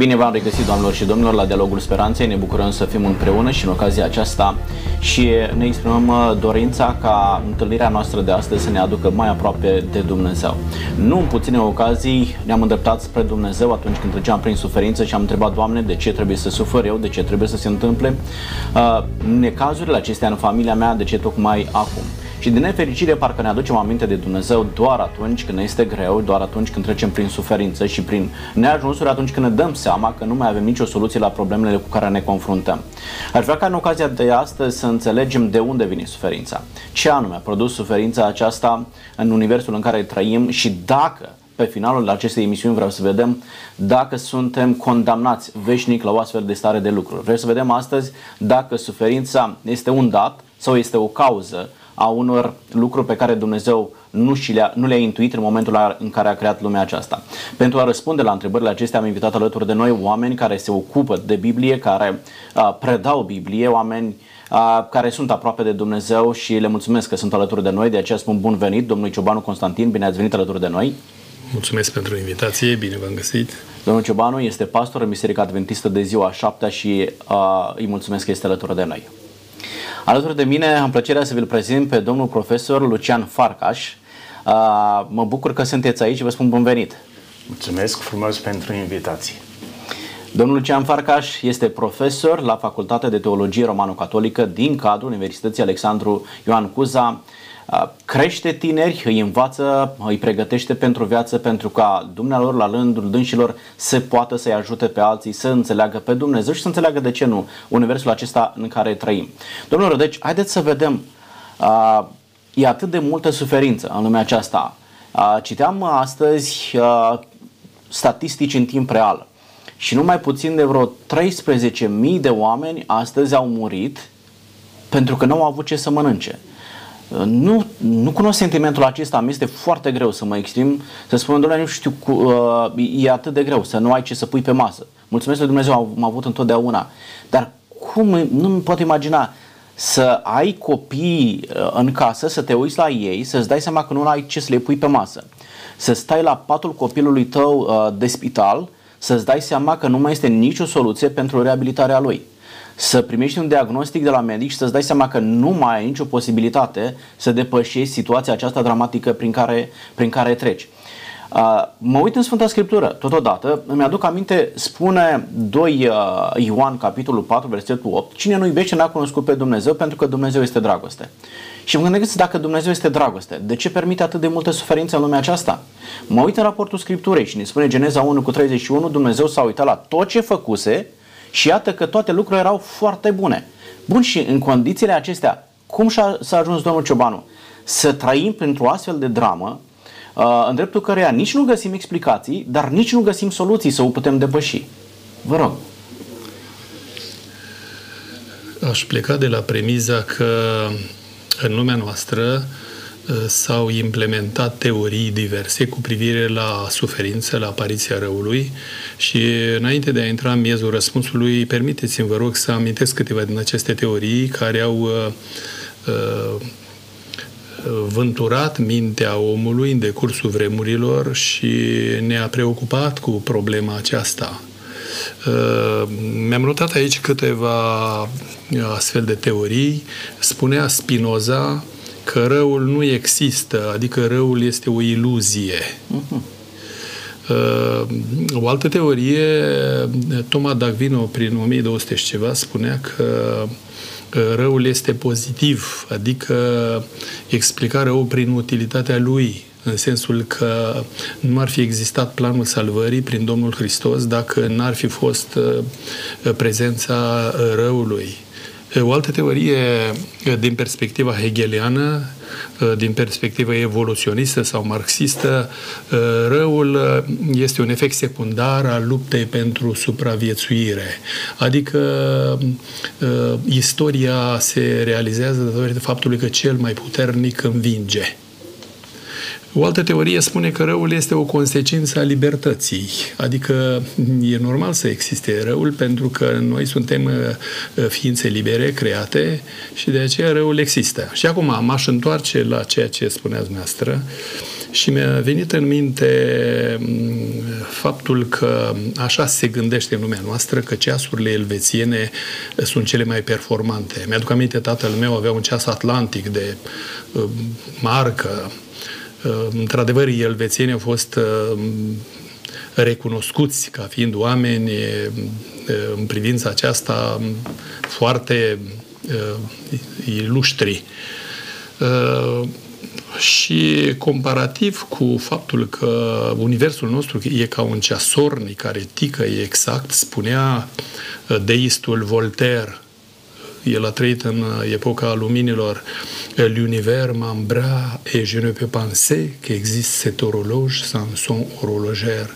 Bine v-am regăsit, doamnelor și domnilor, la Dialogul Speranței. Ne bucurăm să fim împreună și în ocazia aceasta și ne exprimăm uh, dorința ca întâlnirea noastră de astăzi să ne aducă mai aproape de Dumnezeu. Nu în puține ocazii ne-am îndreptat spre Dumnezeu atunci când treceam prin suferință și am întrebat, Doamne, de ce trebuie să sufăr eu, de ce trebuie să se întâmple uh, necazurile acestea în familia mea, de ce tocmai acum. Și din nefericire parcă ne aducem aminte de Dumnezeu doar atunci când ne este greu, doar atunci când trecem prin suferință și prin neajunsuri, atunci când ne dăm seama că nu mai avem nicio soluție la problemele cu care ne confruntăm. Aș vrea ca în ocazia de astăzi să înțelegem de unde vine suferința. Ce anume a produs suferința aceasta în universul în care trăim și dacă pe finalul acestei emisiuni vreau să vedem dacă suntem condamnați veșnic la o astfel de stare de lucruri. Vreau să vedem astăzi dacă suferința este un dat sau este o cauză a unor lucruri pe care Dumnezeu nu, și le-a, nu le-a intuit în momentul în care a creat lumea aceasta. Pentru a răspunde la întrebările acestea am invitat alături de noi oameni care se ocupă de Biblie, care uh, predau Biblie, oameni uh, care sunt aproape de Dumnezeu și le mulțumesc că sunt alături de noi, de aceea spun bun venit, domnul Ciobanu Constantin, bine ați venit alături de noi. Mulțumesc pentru invitație, bine v-am găsit. Domnul Ciobanu este pastor în Biserica Adventistă de ziua a șaptea și uh, îi mulțumesc că este alături de noi. Alături de mine am plăcerea să vi-l prezint pe domnul profesor Lucian Farcaș. Mă bucur că sunteți aici și vă spun bun venit. Mulțumesc frumos pentru invitație. Domnul Lucian Farcaș este profesor la Facultatea de Teologie Romano-Catolică din cadrul Universității Alexandru Ioan Cuza crește tineri, îi învață, îi pregătește pentru viață pentru ca dumnealor la rândul dânșilor să poată să-i ajute pe alții să înțeleagă pe Dumnezeu și să înțeleagă de ce nu universul acesta în care trăim. Domnilor, deci haideți să vedem, uh, e atât de multă suferință în lumea aceasta. Uh, citeam astăzi uh, statistici în timp real și numai puțin de vreo 13.000 de oameni astăzi au murit pentru că nu au avut ce să mănânce. Nu, nu cunosc sentimentul acesta, mi este foarte greu să mă exprim, să spun, doamne, nu știu, cu, uh, e atât de greu să nu ai ce să pui pe masă. Mulțumesc lui Dumnezeu, am avut întotdeauna. Dar cum, nu-mi pot imagina să ai copii uh, în casă, să te uiți la ei, să-ți dai seama că nu ai ce să le pui pe masă. Să stai la patul copilului tău uh, de spital, să-ți dai seama că nu mai este nicio soluție pentru reabilitarea lui să primești un diagnostic de la medic și să-ți dai seama că nu mai ai nicio posibilitate să depășești situația aceasta dramatică prin care, prin care treci. Uh, mă uit în Sfânta Scriptură, totodată, îmi aduc aminte, spune 2 uh, Ioan, capitolul 4, versetul 8, cine nu iubește n-a cunoscut pe Dumnezeu pentru că Dumnezeu este dragoste. Și mă gândesc dacă Dumnezeu este dragoste, de ce permite atât de multă suferință în lumea aceasta? Mă uit în raportul Scripturii și ne spune Geneza 1 cu 31, Dumnezeu s-a uitat la tot ce făcuse și iată că toate lucrurile erau foarte bune. Bun, și în condițiile acestea, cum s-a ajuns domnul Ciobanu? Să trăim pentru o astfel de dramă, uh, în dreptul căreia nici nu găsim explicații, dar nici nu găsim soluții să o putem depăși. Vă rog. Aș pleca de la premiza că în lumea noastră s-au implementat teorii diverse cu privire la suferință, la apariția răului și înainte de a intra în miezul răspunsului, permiteți-mi, vă rog, să amintesc câteva din aceste teorii care au uh, uh, vânturat mintea omului în decursul vremurilor și ne-a preocupat cu problema aceasta. Uh, mi-am notat aici câteva astfel de teorii. Spunea Spinoza că răul nu există, adică răul este o iluzie. Uh-huh. O altă teorie, Toma D'Aquino, prin 1200 și ceva, spunea că răul este pozitiv, adică explica răul prin utilitatea lui, în sensul că nu ar fi existat planul salvării prin Domnul Hristos dacă n-ar fi fost uh, prezența răului. O altă teorie din perspectiva hegeliană, din perspectiva evoluționistă sau marxistă, răul este un efect secundar al luptei pentru supraviețuire. Adică istoria se realizează datorită faptului că cel mai puternic învinge. O altă teorie spune că răul este o consecință a libertății, adică e normal să existe răul pentru că noi suntem uh, ființe libere, create și de aceea răul există. Și acum m-aș întoarce la ceea ce spuneați dumneavoastră Și mi-a venit în minte mm, faptul că așa se gândește în lumea noastră, că ceasurile elvețiene sunt cele mai performante. Mi-aduc aminte, tatăl meu avea un ceas atlantic de uh, marcă. Uh, într-adevăr, elvețienii au fost uh, recunoscuți ca fiind oameni în privința aceasta foarte iluștri. Și comparativ cu faptul că universul nostru e ca un ceasornic care tică exact, spunea deistul Voltaire, el a trăit în epoca luminilor, l'univers m'embra et je ne peux penser qu'existe cet horloge sans son horloger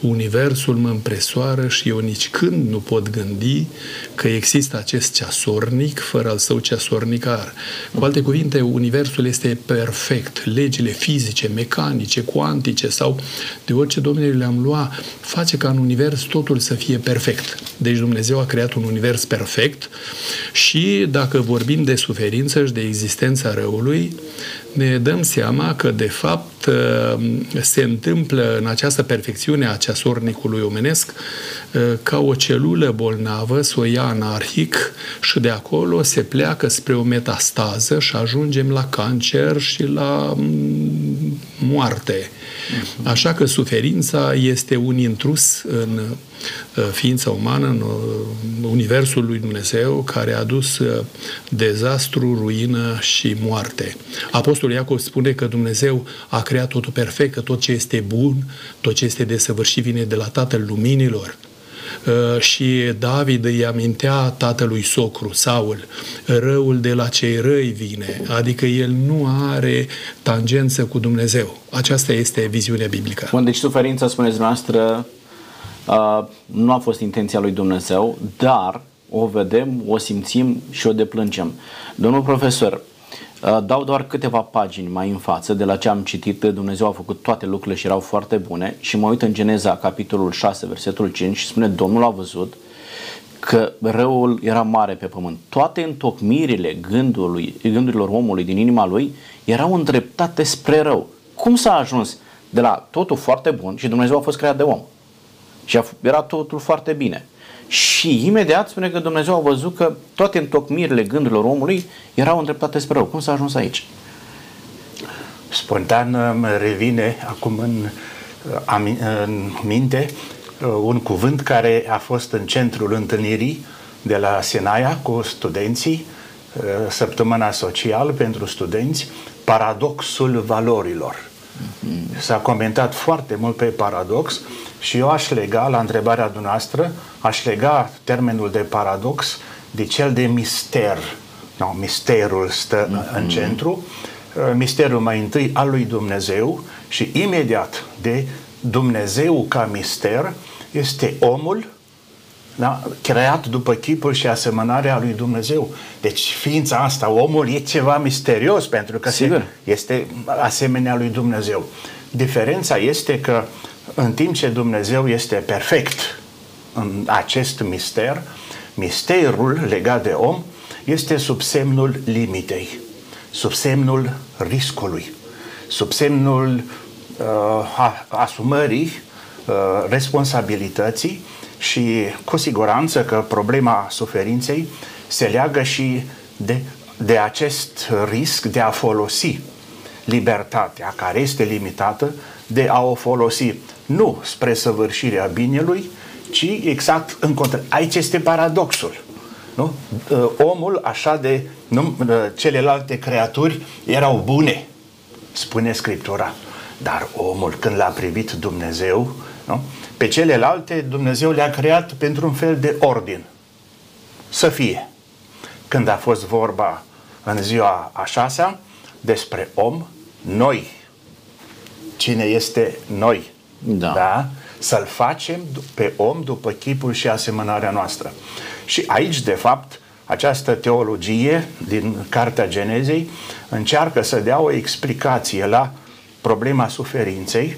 universul mă împresoară și eu nici când nu pot gândi că există acest ceasornic fără al său ceasornicar. Cu alte cuvinte, universul este perfect. Legile fizice, mecanice, cuantice sau de orice domnule le-am lua, face ca în univers totul să fie perfect. Deci Dumnezeu a creat un univers perfect și dacă vorbim de suferință și de existența răului, ne dăm seama că, de fapt, uh, se întâmplă în această perfecțiune a ceasornicului omenesc uh, ca o celulă bolnavă să o ia anarhic și de acolo se pleacă spre o metastază și ajungem la cancer și la mm, moarte. Așa că suferința este un intrus în uh, ființa umană, în uh, universul lui Dumnezeu, care a dus uh, dezastru, ruină și moarte. Apostolul Iacov spune că Dumnezeu a creat totul perfect, că tot ce este bun, tot ce este desăvârșit vine de la Tatăl Luminilor. Uh, și David îi amintea tatălui socru, Saul, răul de la cei răi vine, adică el nu are tangență cu Dumnezeu. Aceasta este viziunea biblică. Bun, deci suferința, spuneți noastră, uh, nu a fost intenția lui Dumnezeu, dar o vedem, o simțim și o deplângem. Domnul profesor, Uh, dau doar câteva pagini mai în față de la ce am citit. Dumnezeu a făcut toate lucrurile și erau foarte bune și mă uit în Geneza, capitolul 6, versetul 5 și spune Domnul a văzut că răul era mare pe pământ. Toate întocmirile gândului, gândurilor omului din inima lui erau îndreptate spre rău. Cum s-a ajuns de la totul foarte bun și Dumnezeu a fost creat de om? Și era totul foarte bine. Și imediat spune că Dumnezeu a văzut că toate întocmirile gândurilor omului erau îndreptate spre rău. Cum s-a ajuns aici? Spontan îmi revine acum în, în minte uh, un cuvânt care a fost în centrul întâlnirii de la Senaia cu studenții, uh, săptămâna social pentru studenți, paradoxul valorilor. Mm-hmm. S-a comentat foarte mult pe paradox și eu aș lega, la întrebarea dumneavoastră, aș lega termenul de paradox de cel de mister. No, misterul stă mm-hmm. în centru. Uh, misterul mai întâi al lui Dumnezeu și imediat de Dumnezeu ca mister este omul da? creat după chipul și asemănarea lui Dumnezeu. Deci ființa asta, omul, e ceva misterios pentru că se, este asemenea lui Dumnezeu. Diferența este că în timp ce Dumnezeu este perfect în acest mister, misterul legat de om este sub semnul limitei, sub semnul riscului, sub semnul uh, asumării uh, responsabilității și cu siguranță că problema suferinței se leagă și de, de acest risc de a folosi libertatea care este limitată, de a o folosi nu spre săvârșirea binelui, ci exact în contra. Aici este paradoxul. Nu? Uh, omul, așa de nu, uh, celelalte creaturi erau bune, spune Scriptura. Dar omul, când l-a privit Dumnezeu, nu? pe celelalte Dumnezeu le-a creat pentru un fel de ordin. Să fie. Când a fost vorba în ziua a șasea despre om, noi, cine este noi, da. da? Să-l facem pe om după chipul și asemănarea noastră. Și aici, de fapt, această teologie din Cartea Genezei încearcă să dea o explicație la problema suferinței,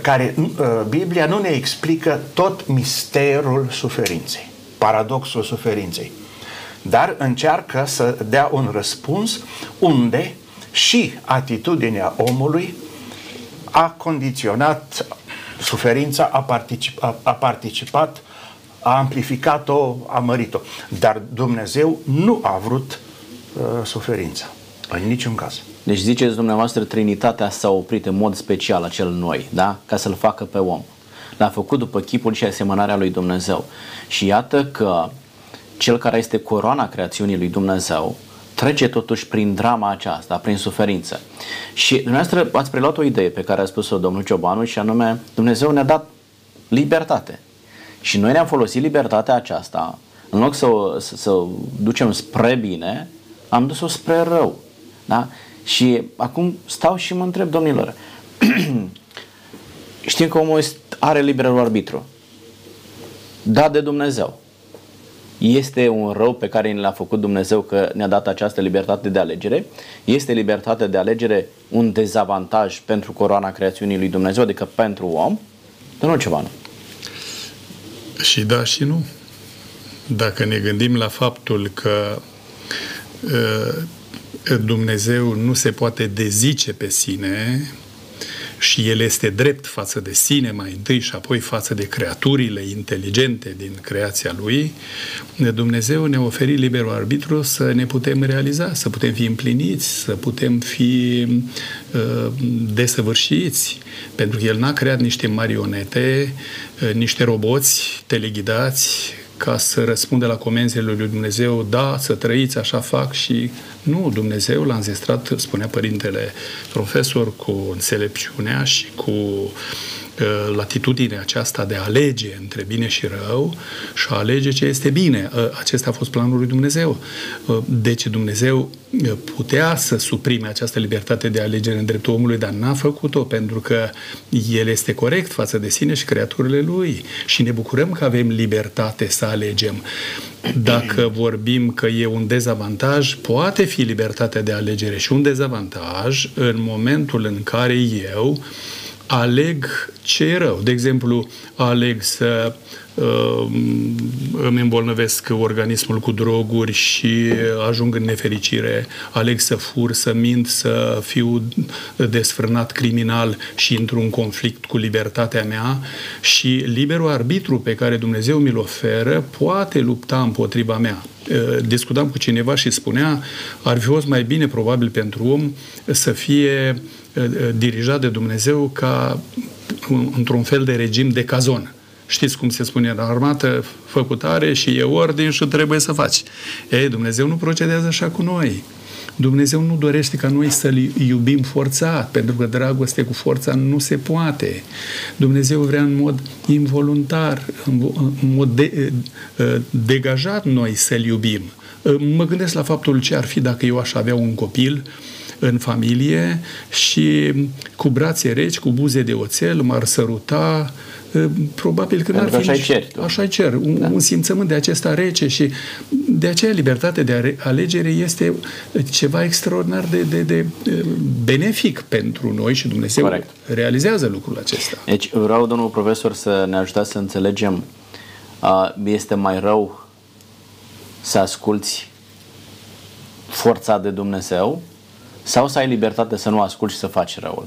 care uh, Biblia nu ne explică tot misterul suferinței, paradoxul suferinței, dar încearcă să dea un răspuns unde și atitudinea omului a condiționat suferința, a, particip, a, a participat, a amplificat-o, a mărit-o. Dar Dumnezeu nu a vrut uh, suferința. În niciun caz. Deci ziceți dumneavoastră, Trinitatea s-a oprit în mod special acel noi, da? Ca să-l facă pe om. L-a făcut după chipul și asemănarea lui Dumnezeu. Și iată că cel care este coroana creațiunii lui Dumnezeu trece totuși prin drama aceasta, prin suferință. Și dumneavoastră ați preluat o idee pe care a spus-o domnul Ciobanu și anume Dumnezeu ne-a dat libertate. Și noi ne-am folosit libertatea aceasta, în loc să o, să, să o ducem spre bine, am dus-o spre rău. Da? Și acum stau și mă întreb, domnilor, știm că omul are liberul arbitru, dat de Dumnezeu. Este un rău pe care ne l-a făcut Dumnezeu că ne-a dat această libertate de alegere? Este libertatea de alegere un dezavantaj pentru coroana creațiunii lui Dumnezeu, adică pentru om? nu ceva nu. Și da și nu. Dacă ne gândim la faptul că uh, Dumnezeu nu se poate dezice pe sine și El este drept față de sine mai întâi și apoi față de creaturile inteligente din creația Lui, Dumnezeu ne-a oferit liberul arbitru să ne putem realiza, să putem fi împliniți, să putem fi uh, desăvârșiți, pentru că El n-a creat niște marionete, uh, niște roboți teleghidați ca să răspundă la comenzile lui Dumnezeu, da, să trăiți, așa fac. Și nu, Dumnezeu l-a înzestrat, spunea părintele profesor, cu înțelepciunea și cu uh, latitudinea aceasta de a alege între bine și rău și a alege ce este bine. Uh, acesta a fost planul lui Dumnezeu. Uh, deci Dumnezeu putea să suprime această libertate de alegere în dreptul omului, dar n-a făcut-o pentru că el este corect față de sine și creaturile lui și ne bucurăm că avem libertate să alegem. Dacă vorbim că e un dezavantaj, poate fi libertatea de alegere și un dezavantaj în momentul în care eu aleg ce e rău. De exemplu, aleg să uh, îmi îmbolnăvesc organismul cu droguri și ajung în nefericire, aleg să fur, să mint, să fiu desfrânat criminal și într-un conflict cu libertatea mea și liberul arbitru pe care Dumnezeu mi-l oferă poate lupta împotriva mea. Uh, discutam cu cineva și spunea ar fi fost mai bine probabil pentru om să fie uh, dirijat de Dumnezeu ca într-un fel de regim de cazon. Știți cum se spune în armată, făcutare și e ordin și trebuie să faci. Ei, Dumnezeu nu procedează așa cu noi. Dumnezeu nu dorește ca noi să-L iubim forțat, pentru că dragoste cu forța nu se poate. Dumnezeu vrea în mod involuntar, în mod de, degajat noi să-L iubim. Mă gândesc la faptul ce ar fi dacă eu aș avea un copil în familie și cu brațe reci, cu buze de oțel, m-ar săruta, probabil că n-ar fi... Așa-i cer. Așa cer. Un, da. un simțământ de acesta rece și de aceea libertatea de alegere este ceva extraordinar de, de, de benefic pentru noi și Dumnezeu Corect. realizează lucrul acesta. Deci vreau, domnul profesor, să ne ajutați să înțelegem este mai rău să asculți forța de Dumnezeu sau să ai libertate să nu asculti și să faci răul?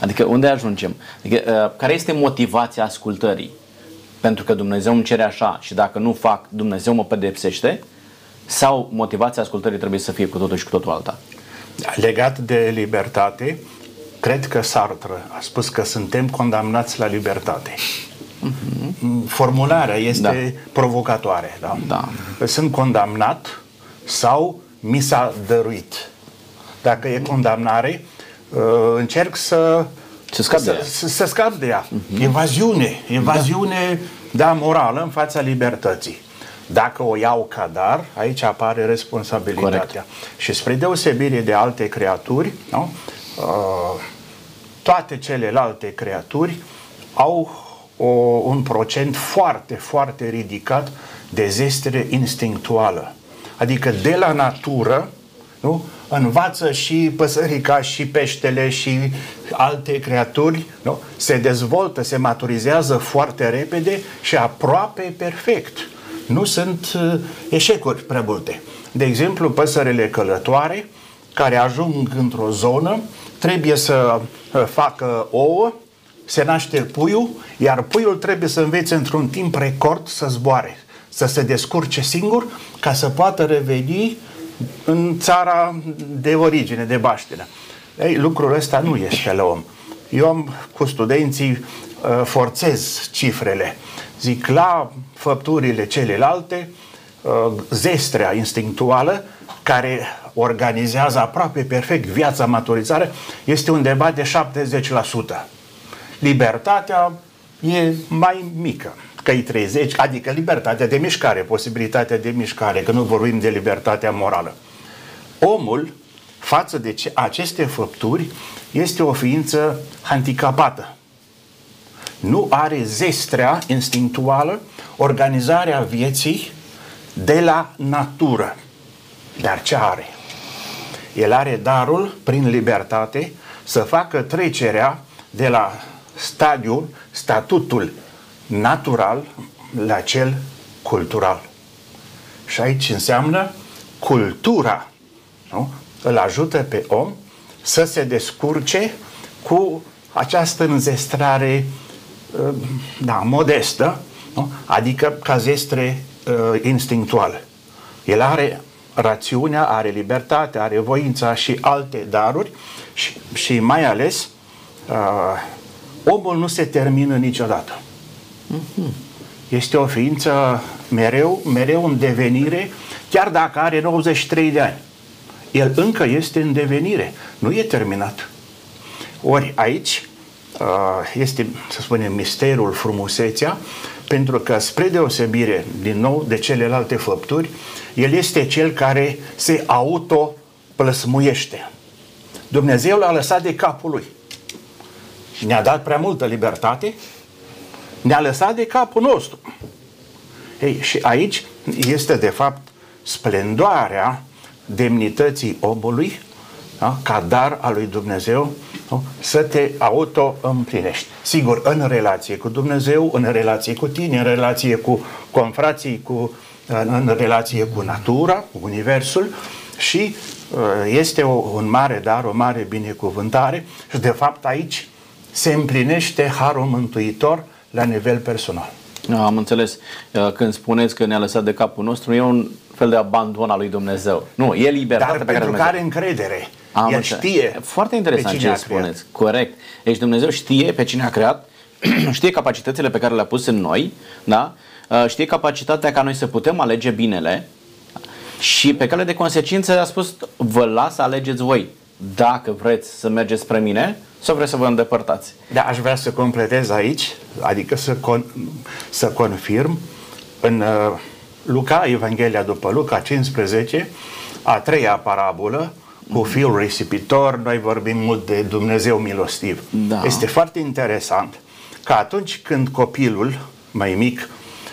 Adică unde ajungem? Adică, uh, care este motivația ascultării? Pentru că Dumnezeu îmi cere așa și dacă nu fac, Dumnezeu mă pedepsește? Sau motivația ascultării trebuie să fie cu totul și cu totul alta? Legat de libertate, cred că Sartre a spus că suntem condamnați la libertate. Uh-huh. Formularea este da. provocatoare. Da? Da. Sunt condamnat sau mi s-a dăruit. Dacă e condamnare, uh, încerc să să scap de ea. Să, să scap de ea. Uh-huh. Evaziune. Evaziune, da. da, morală în fața libertății. Dacă o iau ca dar, aici apare responsabilitatea. Corect. Și spre deosebire de alte creaturi, nu? Uh, toate celelalte creaturi au o, un procent foarte, foarte ridicat de zestere instinctuală. Adică de la natură, nu? Învață și păsărica și peștele și alte creaturi, nu? se dezvoltă, se maturizează foarte repede și aproape perfect. Nu sunt uh, eșecuri prea multe. De exemplu, păsările călătoare, care ajung într-o zonă trebuie să uh, facă ouă, se naște puiul, iar puiul trebuie să învețe într-un timp record să zboare, să se descurce singur ca să poată reveni în țara de origine, de baștină. Ei, lucrul ăsta nu este la om. Eu am cu studenții uh, forțez cifrele. Zic, la făpturile celelalte, uh, zestrea instinctuală, care organizează aproape perfect viața maturizare, este undeva de 70%. Libertatea e mai mică, că e 30, adică libertatea de mișcare, posibilitatea de mișcare, că nu vorbim de libertatea morală. Omul, față de aceste făpturi, este o ființă handicapată. Nu are zestrea instinctuală, organizarea vieții de la natură. Dar ce are? El are darul, prin libertate, să facă trecerea de la stadiul, statutul natural la cel cultural. Și aici înseamnă cultura. Nu? Îl ajută pe om să se descurce cu această înzestrare uh, da, modestă, nu? adică ca zestre uh, instinctuală. El are rațiunea, are libertatea, are voința și alte daruri și, și mai ales uh, omul nu se termină niciodată. Mm-hmm. Este o ființă mereu, mereu în devenire, chiar dacă are 93 de ani. El încă este în devenire, nu e terminat. Ori aici uh, este, să spunem, misterul, frumusețea, pentru că spre deosebire, din nou, de celelalte făpturi, el este cel care se autoplăsmuiește. Dumnezeu l-a lăsat de capul lui. Ne-a dat prea multă libertate, ne-a lăsat de capul nostru. Ei, și aici este de fapt splendoarea demnității omului da? ca dar al lui Dumnezeu nu? să te auto-împlinești. Sigur, în relație cu Dumnezeu, în relație cu tine, în relație cu confrații, cu, în relație cu natura, cu Universul și uh, este o, un mare dar, o mare binecuvântare și de fapt aici se împlinește harul mântuitor la nivel personal. Am înțeles. Uh, când spuneți că ne-a lăsat de capul nostru, e un fel de abandon al lui Dumnezeu. Nu, e libertatea Dar pe care pentru care încredere. Am El înțeles. știe Foarte interesant ce spuneți. Creat. Corect. Deci Dumnezeu știe pe cine a creat, știe capacitățile pe care le-a pus în noi, da? Uh, știe capacitatea ca noi să putem alege binele și pe cale de consecință a spus vă las să alegeți voi dacă vreți să mergeți spre mine sau vreți să vă îndepărtați. Da, aș vrea să completez aici, adică să, con- să confirm în uh, Luca, Evanghelia după Luca 15, a treia parabolă, cu fiul risipitor, noi vorbim mult de Dumnezeu milostiv. Da. Este foarte interesant că atunci când copilul mai mic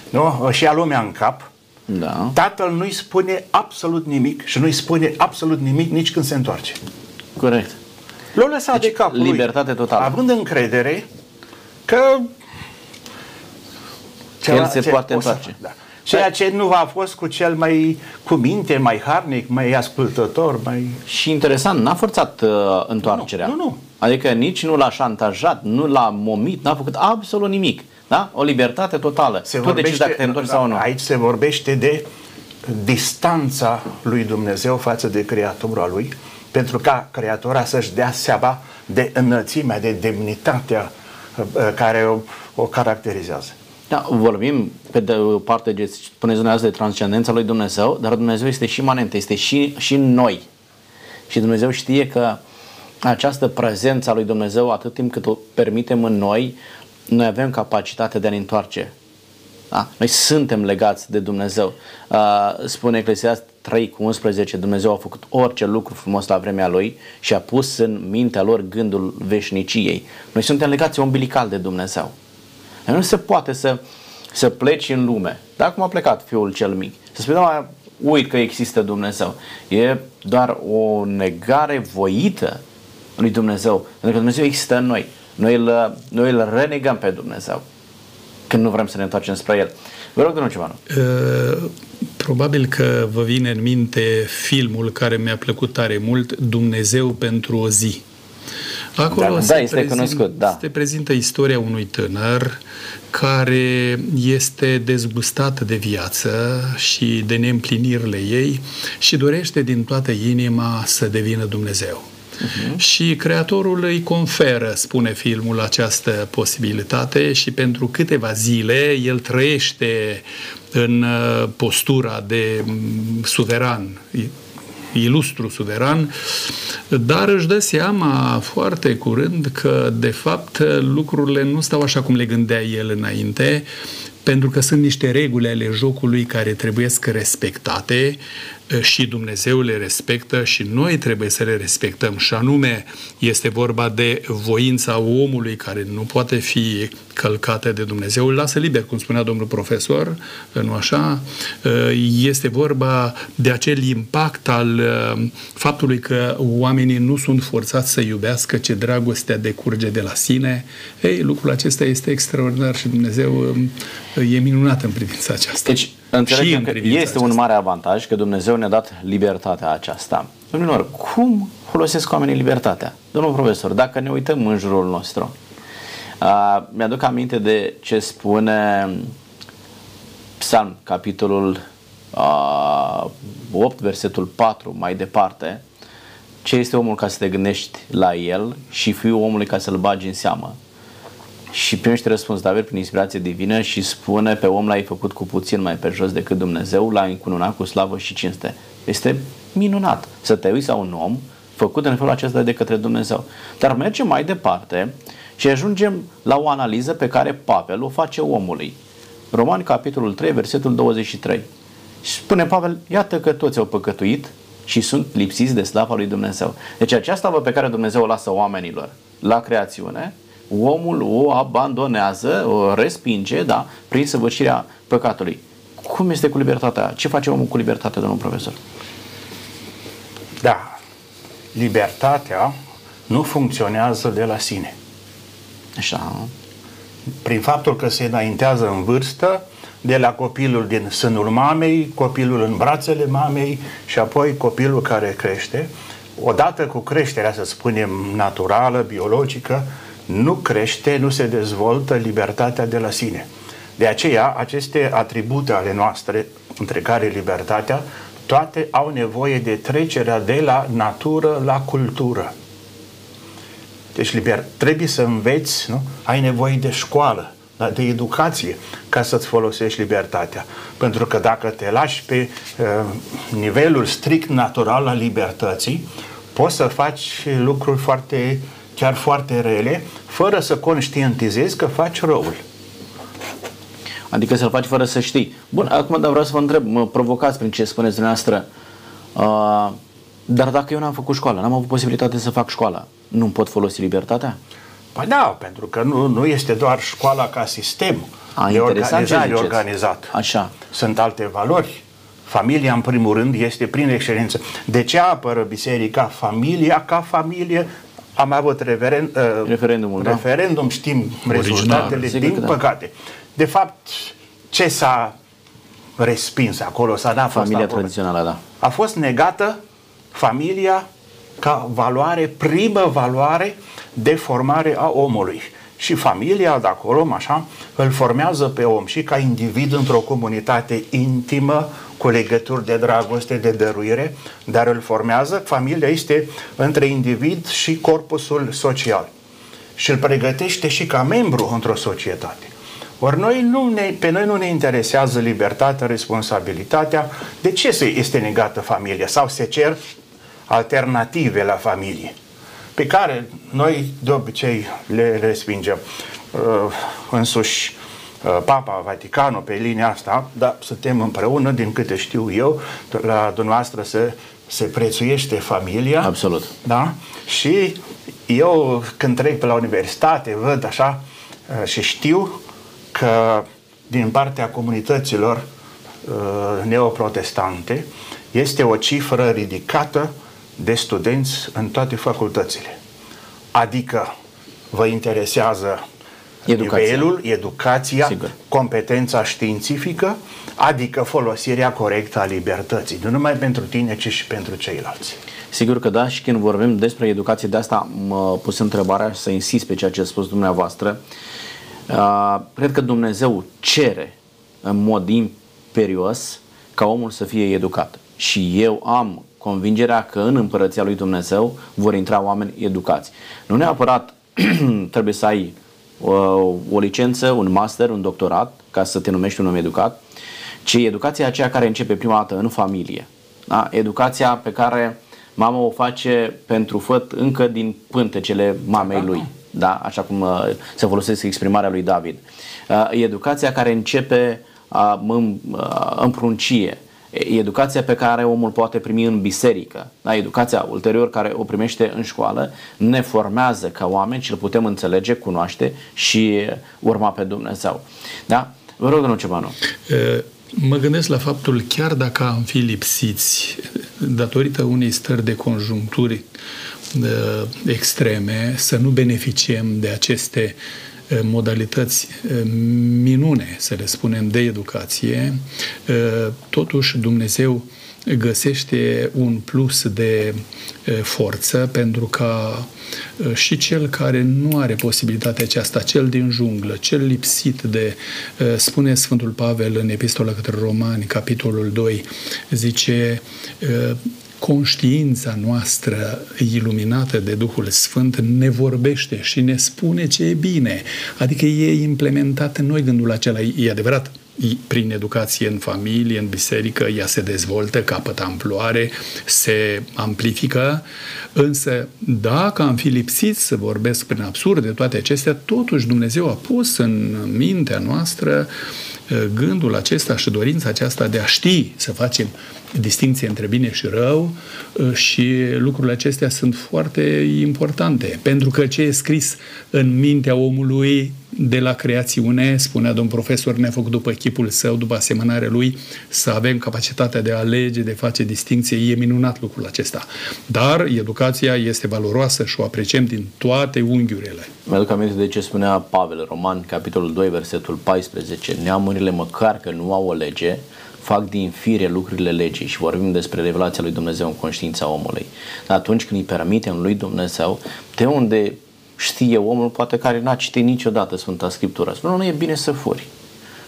nu, își ia lumea în cap, Da. tatăl nu-i spune absolut nimic și nu-i spune absolut nimic nici când se întoarce. Corect. L-a lăsat Deci, de capul lui, libertate totală. Având încredere că El se poate o să- întoarce. Da. Ceea ce nu a fost cu cel mai cu minte, mai harnic, mai ascultător, mai... Și interesant, n-a forțat uh, întoarcerea. Nu, nu, nu. Adică nici nu l-a șantajat, nu l-a momit, n-a făcut absolut nimic. Da? O libertate totală. Se tu decizi dacă te întorci sau nu. Aici se vorbește de distanța lui Dumnezeu față de creatura lui, pentru ca creatura să-și dea seama de înălțimea, de demnitatea uh, care o, o caracterizează. Da, vorbim pe de o parte, de, spuneți dumneavoastră, de transcendența lui Dumnezeu, dar Dumnezeu este și imanent, este și, și în noi. Și Dumnezeu știe că această prezență a lui Dumnezeu, atât timp cât o permitem în noi, noi avem capacitatea de a ne întoarce. Da? Noi suntem legați de Dumnezeu. Uh, spune Eclesiast 3 cu 11, Dumnezeu a făcut orice lucru frumos la vremea Lui și a pus în mintea lor gândul veșniciei. Noi suntem legați umbilical de Dumnezeu. Nu se poate să, să pleci în lume. Dar cum a plecat fiul cel mic? Să spui, da, uit că există Dumnezeu. E doar o negare voită lui Dumnezeu. Pentru că Dumnezeu există în noi. Noi îl, noi îl renegăm pe Dumnezeu când nu vrem să ne întoarcem spre El. Vă rog, domnul Cimanu. Uh, Probabil că vă vine în minte filmul care mi-a plăcut tare mult, Dumnezeu pentru o zi. Acolo da, se, da, este prezint, cunoscut, da. se prezintă istoria unui tânăr care este dezgustat de viață și de neîmplinirile ei și dorește din toată inima să devină Dumnezeu. Uh-huh. Și creatorul îi conferă, spune filmul, această posibilitate și pentru câteva zile el trăiește în uh, postura de mm, suveran, ilustru suveran, dar își dă seama foarte curând că, de fapt, lucrurile nu stau așa cum le gândea el înainte, pentru că sunt niște reguli ale jocului care trebuie să respectate și Dumnezeu le respectă și noi trebuie să le respectăm și anume este vorba de voința omului care nu poate fi călcată de Dumnezeu, îl lasă liber, cum spunea domnul profesor, nu așa? Este vorba de acel impact al faptului că oamenii nu sunt forțați să iubească, ce dragostea decurge de la sine. Ei, lucrul acesta este extraordinar și Dumnezeu e minunat în privința aceasta. Deci, Înțelegem că este aceasta. un mare avantaj că Dumnezeu ne-a dat libertatea aceasta. Domnilor, cum folosesc oamenii libertatea? Domnul profesor, dacă ne uităm în jurul nostru, uh, mi-aduc aminte de ce spune Psalm, capitolul uh, 8, versetul 4, mai departe, ce este omul ca să te gândești la el și fiul omului ca să-l bagi în seamă și primește răspuns David prin inspirație divină și spune pe om l-ai făcut cu puțin mai pe jos decât Dumnezeu, l-ai încununat cu slavă și cinste. Este minunat să te uiți la un om făcut în felul acesta de către Dumnezeu. Dar mergem mai departe și ajungem la o analiză pe care Pavel o face omului. Romani, capitolul 3, versetul 23. Și spune Pavel, iată că toți au păcătuit și sunt lipsiți de slava lui Dumnezeu. Deci aceasta pe care Dumnezeu o lasă oamenilor la creațiune omul o abandonează, o respinge, da, prin săvârșirea păcatului. Cum este cu libertatea? Ce face omul cu libertatea, domnul profesor? Da, libertatea nu funcționează de la sine. Așa. Prin faptul că se înaintează în vârstă, de la copilul din sânul mamei, copilul în brațele mamei și apoi copilul care crește. Odată cu creșterea, să spunem, naturală, biologică, nu crește, nu se dezvoltă libertatea de la sine. De aceea, aceste atribute ale noastre, între care libertatea, toate au nevoie de trecerea de la natură la cultură. Deci liber, trebuie să înveți, nu? ai nevoie de școală, de educație ca să-ți folosești libertatea. Pentru că dacă te lași pe uh, nivelul strict natural al libertății, poți să faci lucruri foarte chiar foarte rele, fără să conștientizezi că faci răul. Adică să-l faci fără să știi. Bun, acum dar vreau să vă întreb, mă provocați prin ce spuneți dumneavoastră, uh, dar dacă eu n-am făcut școală, n-am avut posibilitate să fac școală, nu pot folosi libertatea? Păi da, pentru că nu, nu este doar școala ca sistem A, de organizare organizat. Așa. Sunt alte valori. Familia, în primul rând, este prin excelență. De ce apără biserica familia ca familie am avut referen, uh, referendumul, da? referendum, da? știm rezultatele, din da. păcate. De fapt, ce s-a respins acolo, s-a dat Familia tradițională, da. A fost negată familia ca valoare, primă valoare de formare a omului. Și familia de acolo, așa, îl formează pe om și ca individ într-o comunitate intimă, cu legături de dragoste, de dăruire, dar îl formează. Familia este între individ și corpusul social și îl pregătește și ca membru într-o societate. Ori noi nu ne, pe noi nu ne interesează libertatea, responsabilitatea. De ce se este negată familia? Sau se cer alternative la familie? Pe care noi de obicei le respingem. Uh, însuși Uh, Papa, Vaticanul pe linia asta, dar suntem împreună, din câte știu eu, la dumneavoastră se, se prețuiește familia. Absolut. Da? Și eu când trec pe la universitate, văd așa uh, și știu că din partea comunităților uh, neoprotestante este o cifră ridicată de studenți în toate facultățile. Adică vă interesează Educația. Nivelul, educația, Sigur. competența științifică, adică folosirea corectă a libertății, nu numai pentru tine, ci și pentru ceilalți. Sigur că da, și când vorbim despre educație, de asta mă pus întrebarea și să insist pe ceea ce a spus dumneavoastră. Uh, cred că Dumnezeu cere în mod imperios ca omul să fie educat. Și eu am convingerea că în împărăția lui Dumnezeu vor intra oameni educați. Nu neapărat trebuie să ai uh, o licență, un master, un doctorat ca să te numești un om educat, ci educația aceea care începe prima dată în familie. Da? Educația pe care mama o face pentru făt încă din pântecele mamei lui. Da? Așa cum uh, se folosesc exprimarea lui David. Uh, educația care începe uh, în, uh, în pruncie. E educația pe care omul poate primi în biserică. Da? Educația ulterior care o primește în școală ne formează ca oameni și îl putem înțelege, cunoaște și urma pe Dumnezeu. Da? Vă rog, domnul Cebanu. Uh, Mă gândesc la faptul, chiar dacă am fi lipsiți datorită unei stări de conjuncturi uh, extreme, să nu beneficiem de aceste uh, modalități uh, minune, să le spunem, de educație, totuși Dumnezeu găsește un plus de forță pentru ca și cel care nu are posibilitatea aceasta, cel din junglă, cel lipsit de, spune Sfântul Pavel în Epistola către Romani, capitolul 2, zice conștiința noastră iluminată de Duhul Sfânt ne vorbește și ne spune ce e bine. Adică e implementat în noi gândul acela. E adevărat, prin educație în familie, în biserică, ea se dezvoltă, capătă amploare, se amplifică, însă dacă am fi lipsit să vorbesc prin absurd de toate acestea, totuși Dumnezeu a pus în mintea noastră uh, gândul acesta și dorința aceasta de a ști să facem distinție între bine și rău uh, și lucrurile acestea sunt foarte importante, pentru că ce e scris în mintea omului de la creațiune, spunea domn profesor, ne-a făcut după chipul său, după asemănarea lui, să avem capacitatea de a alege, de a face distinție. E minunat lucrul acesta. Dar educația este valoroasă și o apreciem din toate unghiurile. Mi-aduc aminte de ce spunea Pavel, Roman, capitolul 2, versetul 14. Neamurile, măcar că nu au o lege, fac din fire lucrurile legii și vorbim despre revelația lui Dumnezeu în conștiința omului. Dar atunci când îi permitem lui Dumnezeu, de unde știe omul, poate care n-a citit niciodată Sfânta Scriptură. Spune, nu e bine să furi,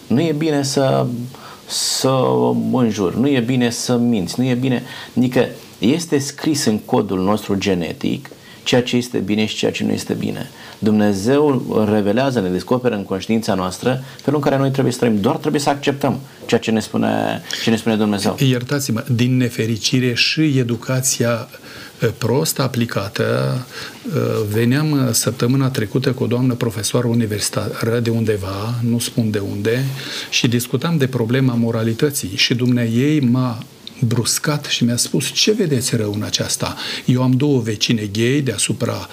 nu e bine să, să înjuri, nu e bine să minți, nu e bine... Adică este scris în codul nostru genetic ceea ce este bine și ceea ce nu este bine. Dumnezeu revelează, ne descoperă în conștiința noastră felul în care noi trebuie să trăim. Doar trebuie să acceptăm ceea ce ne spune, ce ne spune Dumnezeu. Iertați-mă, din nefericire și educația prost aplicată. Veneam săptămâna trecută cu o doamnă profesoară universitară de undeva, nu spun de unde, și discutam de problema moralității și dumnea ei m-a bruscat și mi-a spus ce vedeți rău în aceasta? Eu am două vecine gay deasupra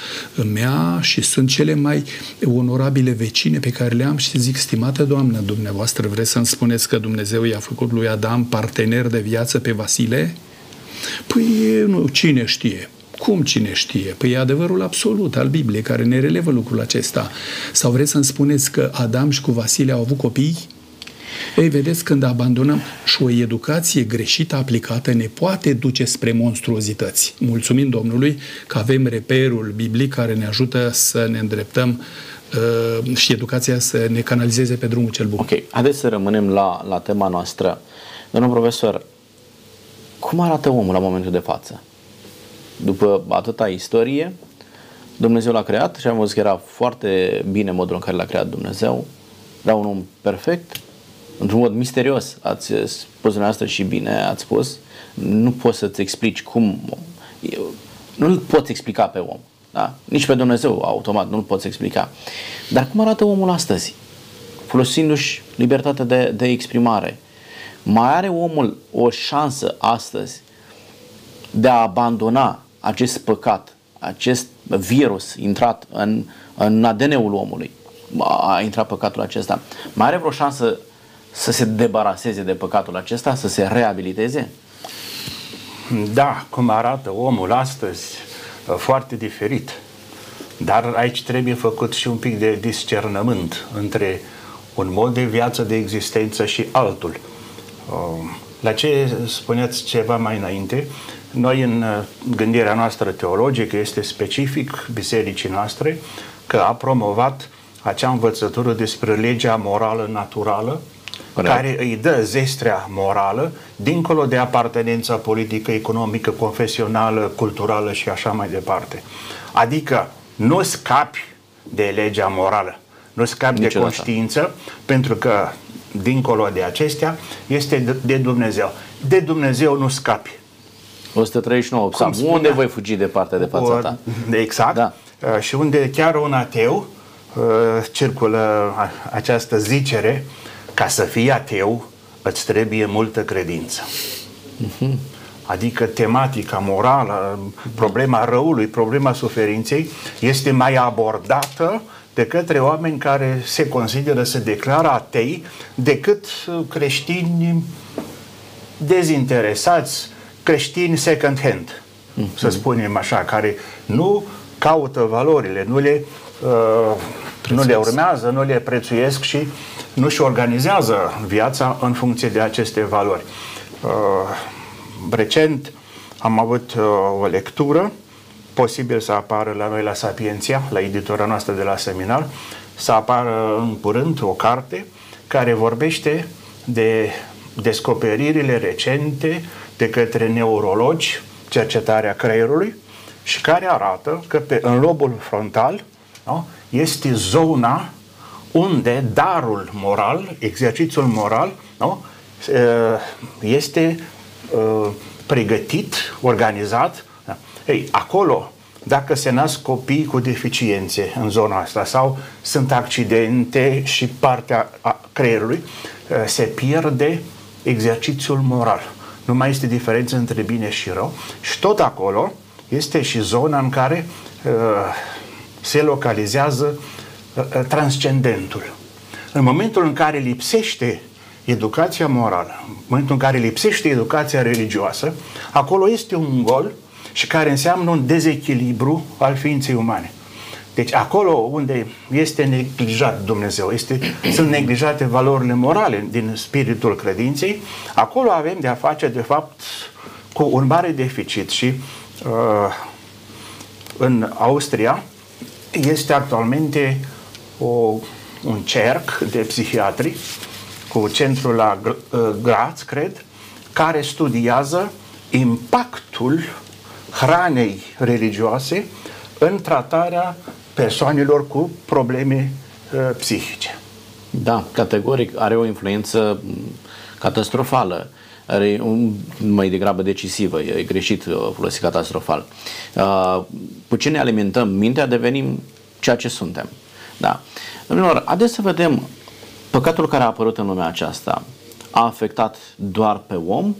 mea și sunt cele mai onorabile vecine pe care le am și zic, stimată doamnă, dumneavoastră vreți să-mi spuneți că Dumnezeu i-a făcut lui Adam partener de viață pe Vasile? Păi nu, cine știe? Cum cine știe? Păi e adevărul absolut al Bibliei care ne relevă lucrul acesta. Sau vreți să-mi spuneți că Adam și cu Vasile au avut copii? Ei, vedeți, când abandonăm și o educație greșită aplicată ne poate duce spre monstruozități. Mulțumim Domnului că avem reperul biblic care ne ajută să ne îndreptăm uh, și educația să ne canalizeze pe drumul cel bun. Ok, haideți să rămânem la, la tema noastră. Domnul profesor, cum arată omul la momentul de față? După atâta istorie, Dumnezeu l-a creat și am văzut că era foarte bine modul în care l-a creat Dumnezeu. Era un om perfect, într-un mod misterios, ați spus dumneavoastră și bine ați spus, nu poți să-ți explici cum, nu-l poți explica pe om, da? nici pe Dumnezeu automat nu-l poți explica. Dar cum arată omul astăzi? Folosindu-și libertatea de, de exprimare, mai are omul o șansă astăzi de a abandona acest păcat, acest virus intrat în, în ADN-ul omului, a intrat păcatul acesta, mai are vreo șansă să se debaraseze de păcatul acesta, să se reabiliteze? Da, cum arată omul astăzi, foarte diferit. Dar aici trebuie făcut și un pic de discernământ între un mod de viață, de existență și altul. Uh, la ce spuneați ceva mai înainte, noi în uh, gândirea noastră teologică este specific bisericii noastre că a promovat acea învățătură despre legea morală naturală Corect. care îi dă zestrea morală dincolo de apartenența politică, economică, confesională, culturală și așa mai departe. Adică nu scapi de legea morală, nu scapi Niciodată. de conștiință, pentru că dincolo de acestea este de Dumnezeu. De Dumnezeu nu scapi. 139 Cum Unde voi fugi departe de fața ta? Exact. Da. Uh, și unde chiar un ateu uh, circulă această zicere ca să fii ateu îți trebuie multă credință. Uh-huh. Adică tematica morală, problema răului, problema suferinței este mai abordată de către oameni care se consideră, se declară atei, decât creștini dezinteresați, creștini second hand, mm-hmm. să spunem așa, care nu caută valorile, nu le, uh, nu le urmează, nu le prețuiesc și nu și organizează viața în funcție de aceste valori. Uh, recent am avut uh, o lectură, posibil să apară la noi la Sapienția, la editora noastră de la seminar, să apară în curând o carte care vorbește de descoperirile recente de către neurologi, cercetarea creierului, și care arată că pe, în lobul frontal nu, este zona unde darul moral, exercițiul moral, nu, este pregătit, organizat. Da. Ei, acolo, dacă se nasc copii cu deficiențe în zona asta sau sunt accidente și partea creierului, se pierde exercițiul moral. Nu mai este diferență între bine și rău și tot acolo este și zona în care uh, se localizează uh, transcendentul. În momentul în care lipsește educația morală, în momentul în care lipsește educația religioasă, acolo este un gol și care înseamnă un dezechilibru al ființei umane. Deci acolo unde este neglijat Dumnezeu, este, sunt neglijate valorile morale din spiritul credinței, acolo avem de a face de fapt cu un mare deficit și uh, în Austria este actualmente o, un cerc de psihiatri cu centrul la uh, Graz, cred, care studiază impactul hranei religioase în tratarea persoanelor cu probleme uh, psihice. Da, categoric are o influență catastrofală. Are un, mai degrabă decisivă, e greșit uh, folosit catastrofal. Uh, cu ce ne alimentăm mintea devenim ceea ce suntem. Da. Domnilor, haideți să vedem păcatul care a apărut în lumea aceasta a afectat doar pe om